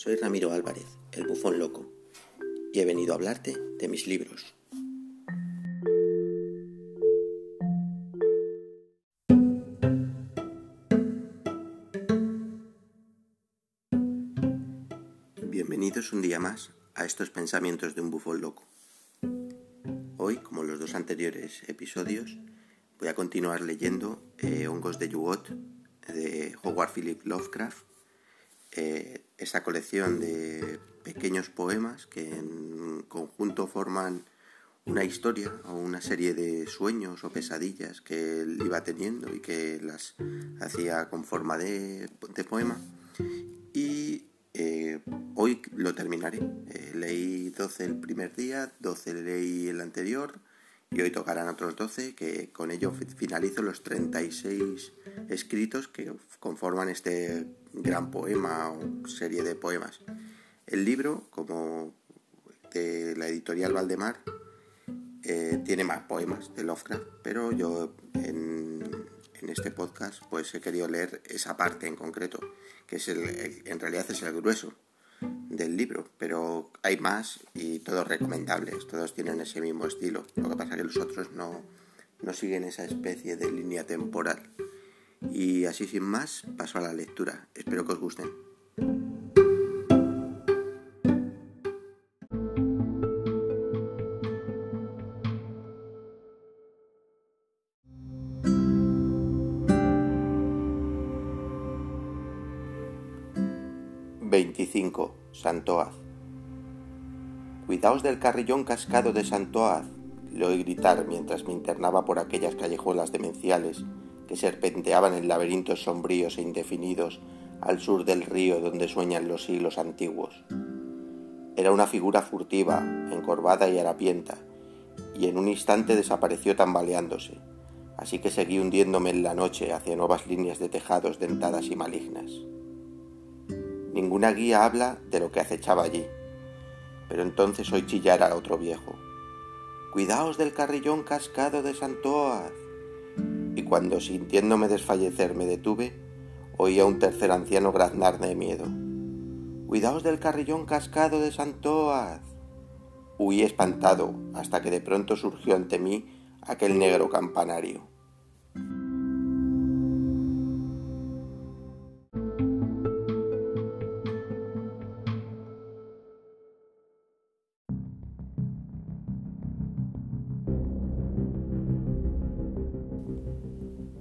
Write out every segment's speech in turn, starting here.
soy Ramiro Álvarez, el bufón loco, y he venido a hablarte de mis libros. Bienvenidos un día más a estos pensamientos de un bufón loco. Hoy, como los dos anteriores episodios, voy a continuar leyendo eh, Hongos de Yugot de Howard Philip Lovecraft eh, esa colección de pequeños poemas que en conjunto forman una historia o una serie de sueños o pesadillas que él iba teniendo y que las hacía con forma de, poema. Y eh, hoy lo terminaré. Eh, leí 12 el primer día, 12 leí el anterior y hoy tocarán otros 12 que con ello finalizo los 36 escritos que conforman este gran poema o serie de poemas. El libro, como de la editorial Valdemar, eh, tiene más poemas de Lovecraft, pero yo en, este podcast pues he querido leer esa parte en concreto, que es el, en realidad es el grueso del libro, pero hay más y todos recomendables, todos tienen ese mismo estilo. Lo que pasa es que los otros no, no siguen esa especie de línea temporal. Y así sin más, paso a la lectura. Espero que os gusten. 25. Santoaz. Cuidaos del carrillón cascado de Santoaz, le oí gritar mientras me internaba por aquellas callejuelas demenciales que serpenteaban en laberintos sombríos e indefinidos al sur del río donde sueñan los siglos antiguos. Era una figura furtiva, encorvada y harapienta, y en un instante desapareció tambaleándose, así que seguí hundiéndome en la noche hacia nuevas líneas de tejados dentadas y malignas. Ninguna guía habla de lo que acechaba allí, pero entonces oí chillar a otro viejo. Cuidaos del carrillón cascado de Santoaz y cuando sintiéndome desfallecer me detuve, oí a un tercer anciano graznar de miedo. Cuidaos del carrillón cascado de Santoaz. Huí espantado hasta que de pronto surgió ante mí aquel negro campanario.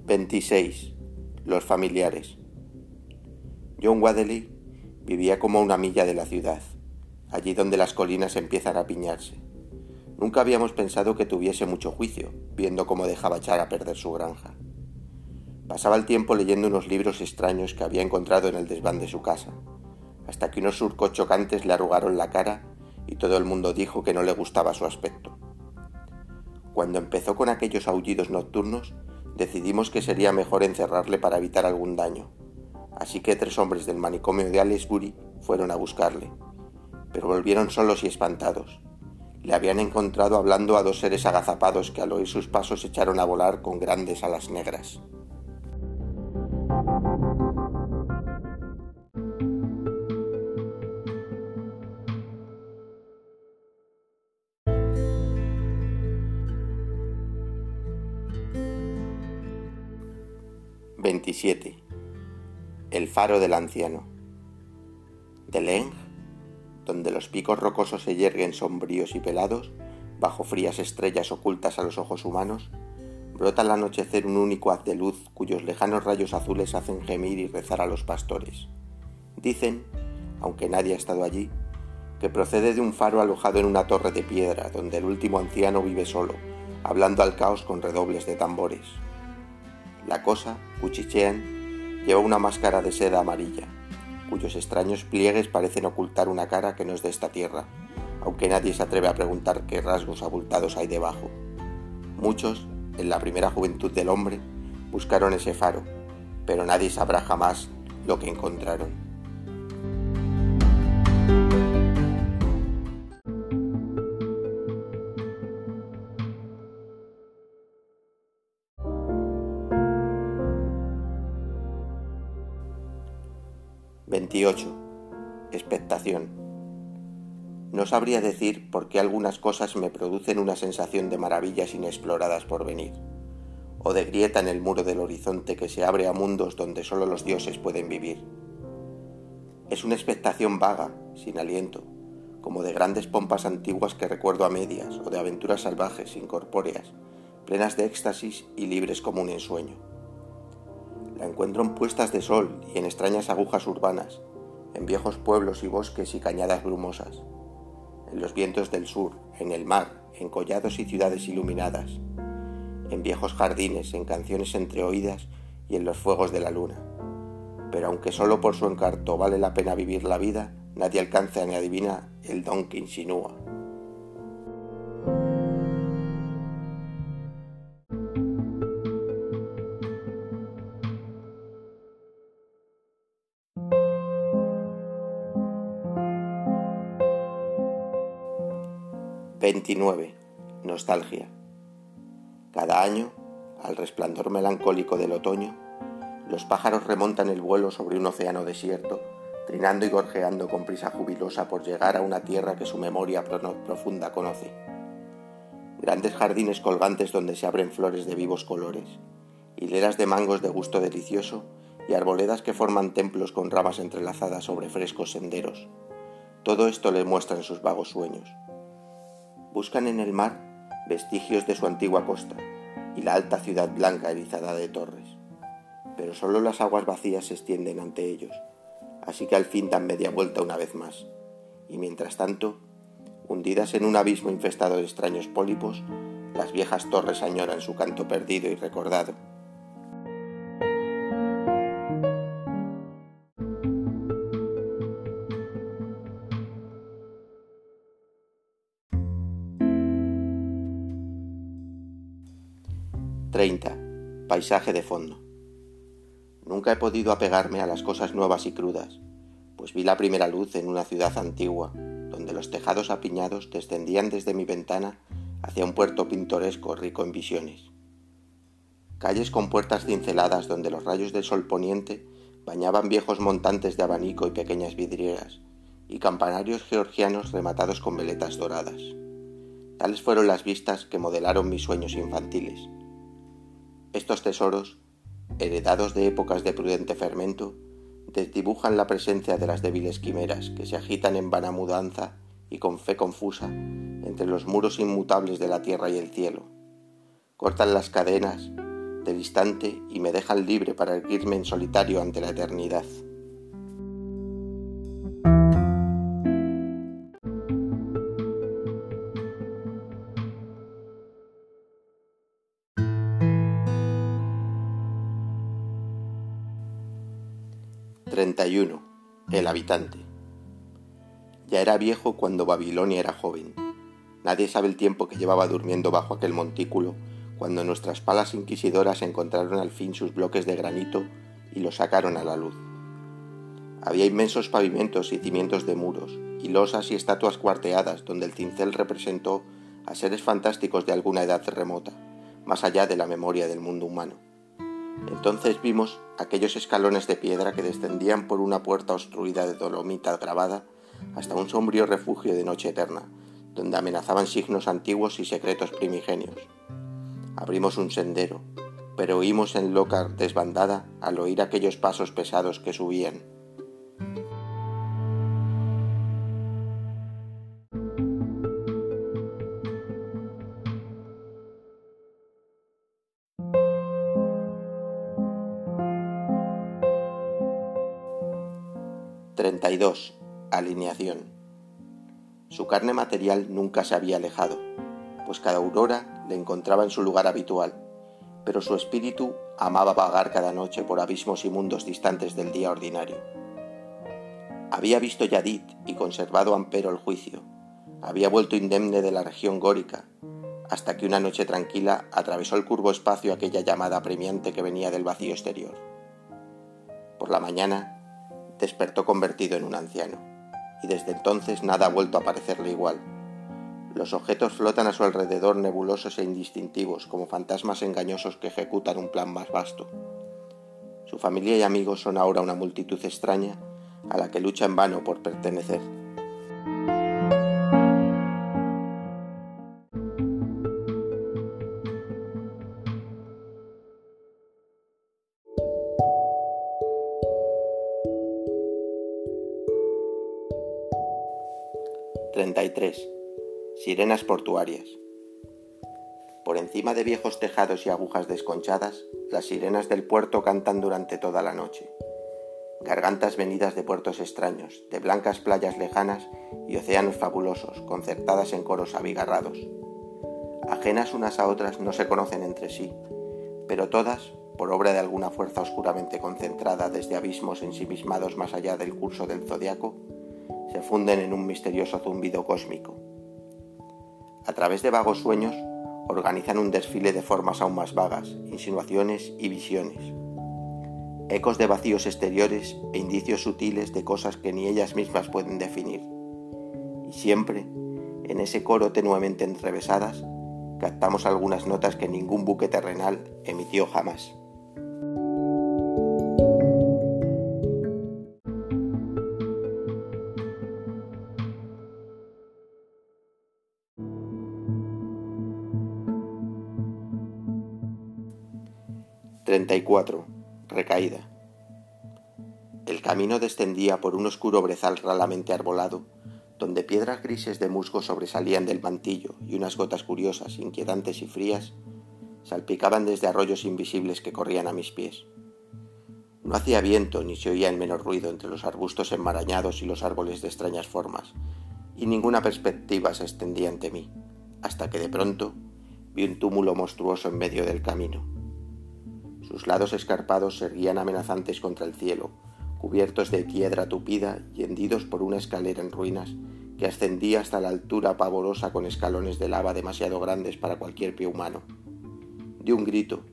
...26... Los familiares. John Wadley vivía como a una milla de la ciudad, allí donde las colinas empiezan a piñarse. Nunca habíamos pensado que tuviese mucho juicio, viendo cómo dejaba echar a perder su granja. Pasaba el tiempo leyendo unos libros extraños que había encontrado en el desván de su casa, hasta que unos surcos chocantes le arrugaron la cara y todo el mundo dijo que no le gustaba su aspecto. Cuando empezó con aquellos aullidos nocturnos, decidimos que sería mejor encerrarle para evitar algún daño. Así que tres hombres del manicomio de Aylesbury fueron a buscarle, pero volvieron solos y espantados. Le habían encontrado hablando a dos seres agazapados que al oír sus pasos echaron a volar con grandes alas negras. 27. El faro del anciano. De Leng, donde los picos rocosos se yerguen sombríos y pelados, bajo frías estrellas ocultas a los ojos humanos, brota al anochecer un único haz de luz cuyos lejanos rayos azules hacen gemir y rezar a los pastores. Dicen, aunque nadie ha estado allí, que procede de un faro alojado en una torre de piedra donde el último anciano vive solo, hablando al caos con redobles de tambores. La cosa, Cuchichean, lleva una máscara de seda amarilla, cuyos extraños pliegues parecen ocultar una cara que no es de esta tierra, aunque nadie se atreve a preguntar qué rasgos abultados hay debajo. Muchos, en la primera juventud del hombre, buscaron ese faro, pero nadie sabrá jamás lo que encontraron. 28. expectación. No sabría decir por qué algunas cosas me producen una sensación de maravillas inexploradas por venir, o de grieta en el muro del horizonte que se abre a mundos donde solo los dioses pueden vivir. Es una expectación vaga, sin aliento, como de grandes pompas antiguas que recuerdo a medias, o de aventuras salvajes, incorpóreas, plenas de éxtasis y libres como un ensueño. La encuentro en puestas de sol y en extrañas agujas urbanas, en viejos pueblos y bosques y cañadas brumosas, en los vientos del sur, en el mar, en collados y ciudades iluminadas, en viejos jardines, en canciones entre oídas y en los fuegos de la luna. Pero aunque solo por su encarto vale la pena vivir la vida, nadie alcanza ni adivina el don que insinúa. 29. Nostalgia. Cada año, al resplandor melancólico del otoño, los pájaros remontan el vuelo sobre un océano desierto, trinando y gorjeando con prisa jubilosa por llegar a una tierra que su memoria profunda conoce. Grandes jardines colgantes donde se abren flores de vivos colores, hileras de mangos de gusto delicioso y arboledas que forman templos con ramas entrelazadas sobre frescos senderos. Todo esto le muestra en sus vagos sueños buscan en el mar vestigios de su antigua costa y la alta ciudad blanca erizada de torres. Pero solo las aguas vacías se extienden ante ellos, así que al fin dan media vuelta una vez más, y mientras tanto, hundidas en un abismo infestado de extraños pólipos, las viejas torres añoran su canto perdido y recordado Paisaje de fondo. Nunca he podido apegarme a las cosas nuevas y crudas, pues vi la primera luz en una ciudad antigua, donde los tejados apiñados descendían desde mi ventana hacia un puerto pintoresco rico en visiones. Calles con puertas cinceladas donde los rayos del sol poniente bañaban viejos montantes de abanico y pequeñas vidrieras, y campanarios georgianos rematados con veletas doradas. Tales fueron las vistas que modelaron mis sueños infantiles estos tesoros, heredados de épocas de prudente fermento, desdibujan la presencia de las débiles quimeras que se agitan en vana mudanza y con fe confusa entre los muros inmutables de la tierra y el cielo. Cortan las cadenas del instante y me dejan libre para erguirme en solitario ante la eternidad. 31. El habitante. Ya era viejo cuando Babilonia era joven. Nadie sabe el tiempo que llevaba durmiendo bajo aquel montículo cuando nuestras palas inquisidoras encontraron al fin sus bloques de granito y los sacaron a la luz. Había inmensos pavimentos y cimientos de muros, y losas y estatuas cuarteadas donde el cincel representó a seres fantásticos de alguna edad remota, más allá de la memoria del mundo humano. Entonces vimos aquellos escalones de piedra que descendían por una puerta obstruida de dolomita grabada hasta un sombrío refugio de noche eterna, donde amenazaban signos antiguos y secretos primigenios. Abrimos un sendero, pero oímos en loca desbandada al oír aquellos pasos pesados que subían. 32. Alineación. Su carne material nunca se había alejado, pues cada aurora le encontraba en su lugar habitual, pero su espíritu amaba vagar cada noche por abismos y mundos distantes del día ordinario. Había visto Yadid y conservado ampero el juicio, había vuelto indemne de la región górica, hasta que una noche tranquila atravesó el curvo espacio aquella llamada apremiante que venía del vacío exterior. Por la mañana despertó convertido en un anciano, y desde entonces nada ha vuelto a parecerle igual. Los objetos flotan a su alrededor nebulosos e indistintivos, como fantasmas engañosos que ejecutan un plan más vasto. Su familia y amigos son ahora una multitud extraña a la que lucha en vano por pertenecer. ...33... Sirenas portuarias. Por encima de viejos tejados y agujas desconchadas, las sirenas del puerto cantan durante toda la noche. Gargantas venidas de puertos extraños, de blancas playas lejanas y océanos fabulosos, concertadas en coros abigarrados. Ajenas unas a otras no se conocen entre sí, pero todas, por obra de alguna fuerza oscuramente concentrada desde abismos ensimismados más allá del curso del zodiaco, se funden en un misterioso zumbido cósmico. A través de vagos sueños, organizan un desfile de formas aún más vagas, insinuaciones y visiones. Ecos de vacíos exteriores e indicios sutiles de cosas que ni ellas mismas pueden definir. Y siempre, en ese coro tenuemente entrevesadas, captamos algunas notas que ningún buque terrenal emitió jamás. 34. Recaída. El camino descendía por un oscuro brezal ralamente arbolado, donde piedras grises de musgo sobresalían del mantillo y unas gotas curiosas, inquietantes y frías salpicaban desde arroyos invisibles que corrían a mis pies. No hacía viento ni se oía el menor ruido entre los arbustos enmarañados y los árboles de extrañas formas, y ninguna perspectiva se extendía ante mí, hasta que de pronto vi un túmulo monstruoso en medio del camino. Sus lados escarpados se erguían amenazantes contra el cielo, cubiertos de piedra tupida y hendidos por una escalera en ruinas que ascendía hasta la altura pavorosa con escalones de lava demasiado grandes para cualquier pie humano. Di un grito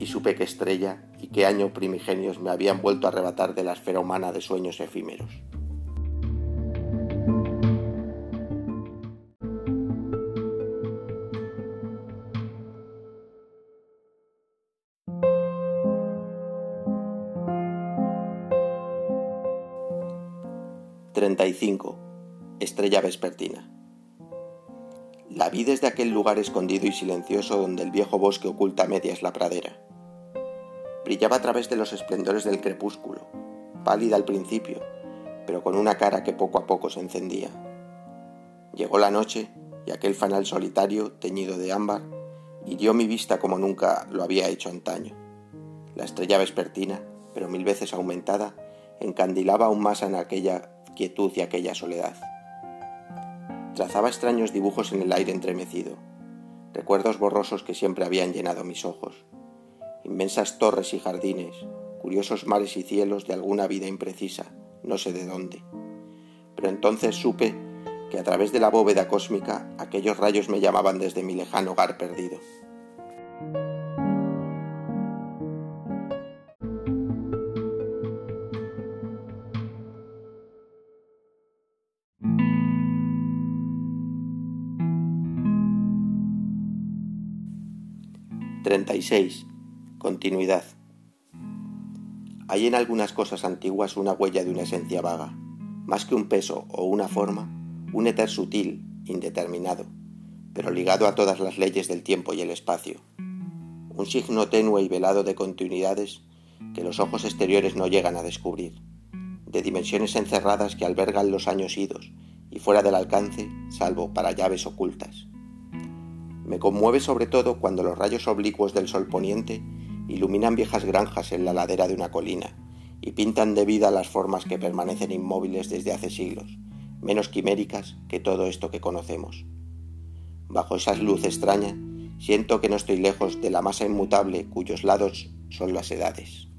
y supe que estrella y qué año primigenios me habían vuelto a arrebatar de la esfera humana de sueños efímeros. 35. Estrella vespertina. La vi desde aquel lugar escondido y silencioso donde el viejo bosque oculta a medias la pradera. Brillaba a través de los esplendores del crepúsculo, pálida al principio, pero con una cara que poco a poco se encendía. Llegó la noche y aquel fanal solitario, teñido de ámbar, hirió mi vista como nunca lo había hecho antaño. La estrella vespertina, pero mil veces aumentada, encandilaba aún más en aquella quietud y aquella soledad. Trazaba extraños dibujos en el aire entremecido, recuerdos borrosos que siempre habían llenado mis ojos, inmensas torres y jardines, curiosos mares y cielos de alguna vida imprecisa, no sé de dónde. Pero entonces supe que a través de la bóveda cósmica aquellos rayos me llamaban desde mi lejano hogar perdido. 36. Continuidad. Hay en algunas cosas antiguas una huella de una esencia vaga, más que un peso o una forma, un éter sutil, indeterminado, pero ligado a todas las leyes del tiempo y el espacio. Un signo tenue y velado de continuidades que los ojos exteriores no llegan a descubrir, de dimensiones encerradas que albergan los años idos y fuera del alcance, salvo para llaves ocultas. Me conmueve sobre todo cuando los rayos oblicuos del sol poniente iluminan viejas granjas en la ladera de una colina y pintan de vida las formas que permanecen inmóviles desde hace siglos, menos quiméricas que todo esto que conocemos. Bajo esa luz extraña, siento que no estoy lejos de la masa inmutable cuyos lados son las edades.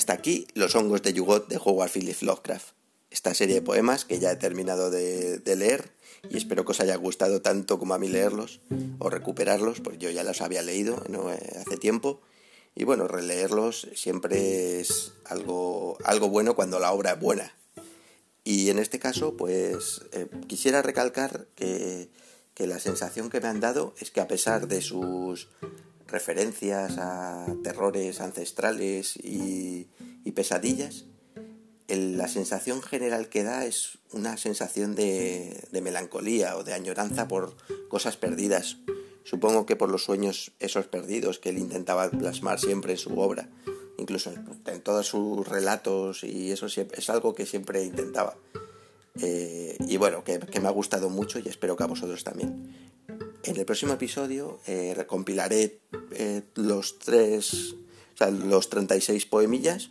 Hasta aquí Los hongos de Yugot de Howard Phillips Lovecraft. Esta serie de poemas que ya he terminado de, leer y espero que os haya gustado tanto como a mí leerlos o recuperarlos, porque yo ya los había leído hace tiempo y bueno, releerlos siempre es algo, algo bueno cuando la obra es buena. Y en este caso, pues eh, quisiera recalcar que, que la sensación que me han dado es que a pesar de sus referencias a terrores ancestrales y, pesadillas, la sensación general que da es una sensación de, melancolía o de añoranza por cosas perdidas. Supongo que por los sueños esos perdidos que él intentaba plasmar siempre en su obra, incluso en, todos sus relatos y eso es algo que siempre intentaba. Eh, y bueno, que, me ha gustado mucho y espero que a vosotros también. En el próximo episodio eh, recompilaré eh, los tres, o sea, los 36 poemillas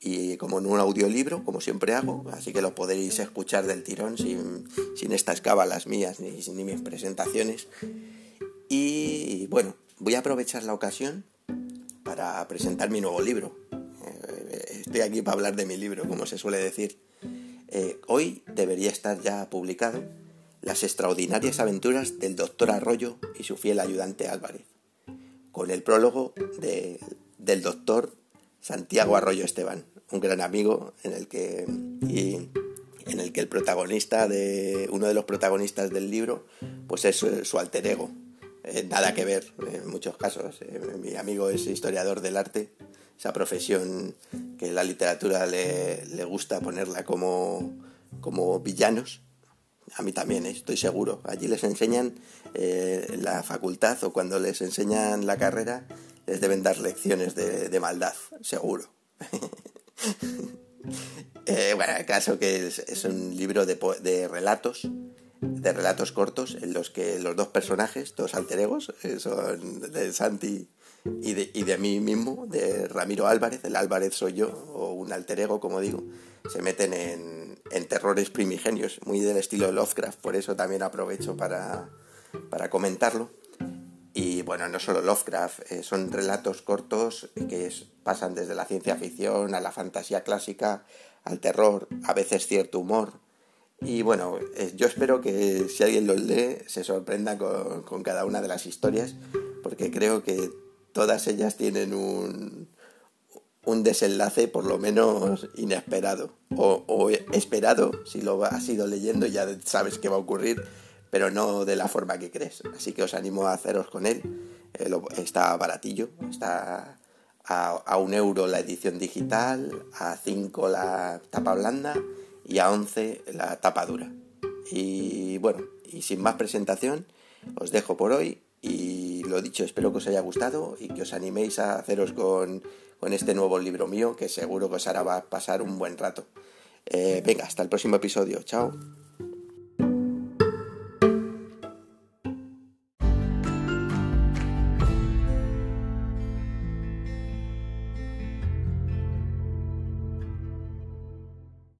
y como en un audiolibro, como siempre hago, así que lo podéis escuchar del tirón sin, sin estas cábalas mías ni, ni mis presentaciones. Y bueno, voy a aprovechar la ocasión para presentar mi nuevo libro. Eh, estoy aquí para hablar de mi libro, como se suele decir. hoy debería estar ya publicado las extraordinarias aventuras del doctor Arroyo y su fiel ayudante Álvarez, con el prólogo del doctor Santiago Arroyo Esteban, un gran amigo en el que, en el, que el protagonista de uno de los protagonistas del libro pues es su, alter ego. Eh, nada que ver en muchos casos. Eh, mi amigo es historiador del arte, esa profesión que la literatura le, le gusta ponerla como, como villanos a mí también, ¿eh? estoy seguro. Allí les enseñan eh, la facultad o cuando les enseñan la carrera, les deben dar lecciones de, maldad, seguro. eh, bueno, el caso que es, un libro de, de, relatos, de relatos cortos, en los que los dos personajes, dos alter egos, eh, son de Santi y de, y de mí mismo, de Ramiro Álvarez, el Álvarez soy yo, o un alter ego, como digo, se meten en en terrores primigenios, muy del estilo Lovecraft, por eso también aprovecho para, para comentarlo. Y bueno, no solo Lovecraft, eh, son relatos cortos que pasan desde la ciencia ficción a la fantasía clásica, al terror, a veces cierto humor. Y bueno, eh, yo espero que si alguien los lee se sorprenda con, con cada una de las historias, porque creo que todas ellas tienen un, un desenlace por lo menos inesperado. O, esperado si lo has ido leyendo ya sabes que va a ocurrir pero no de la forma que crees. Así que os animo a haceros con él. Eh, está baratillo está a, un euro la edición digital a 5 la tapa blanda y a 11 la tapa dura. Y bueno y sin más presentación os dejo por hoy y lo dicho, espero que os haya gustado y que os animéis a haceros con, este nuevo libro mío, que seguro que os hará pasar un buen rato. Eh, venga, hasta el próximo episodio. Chao.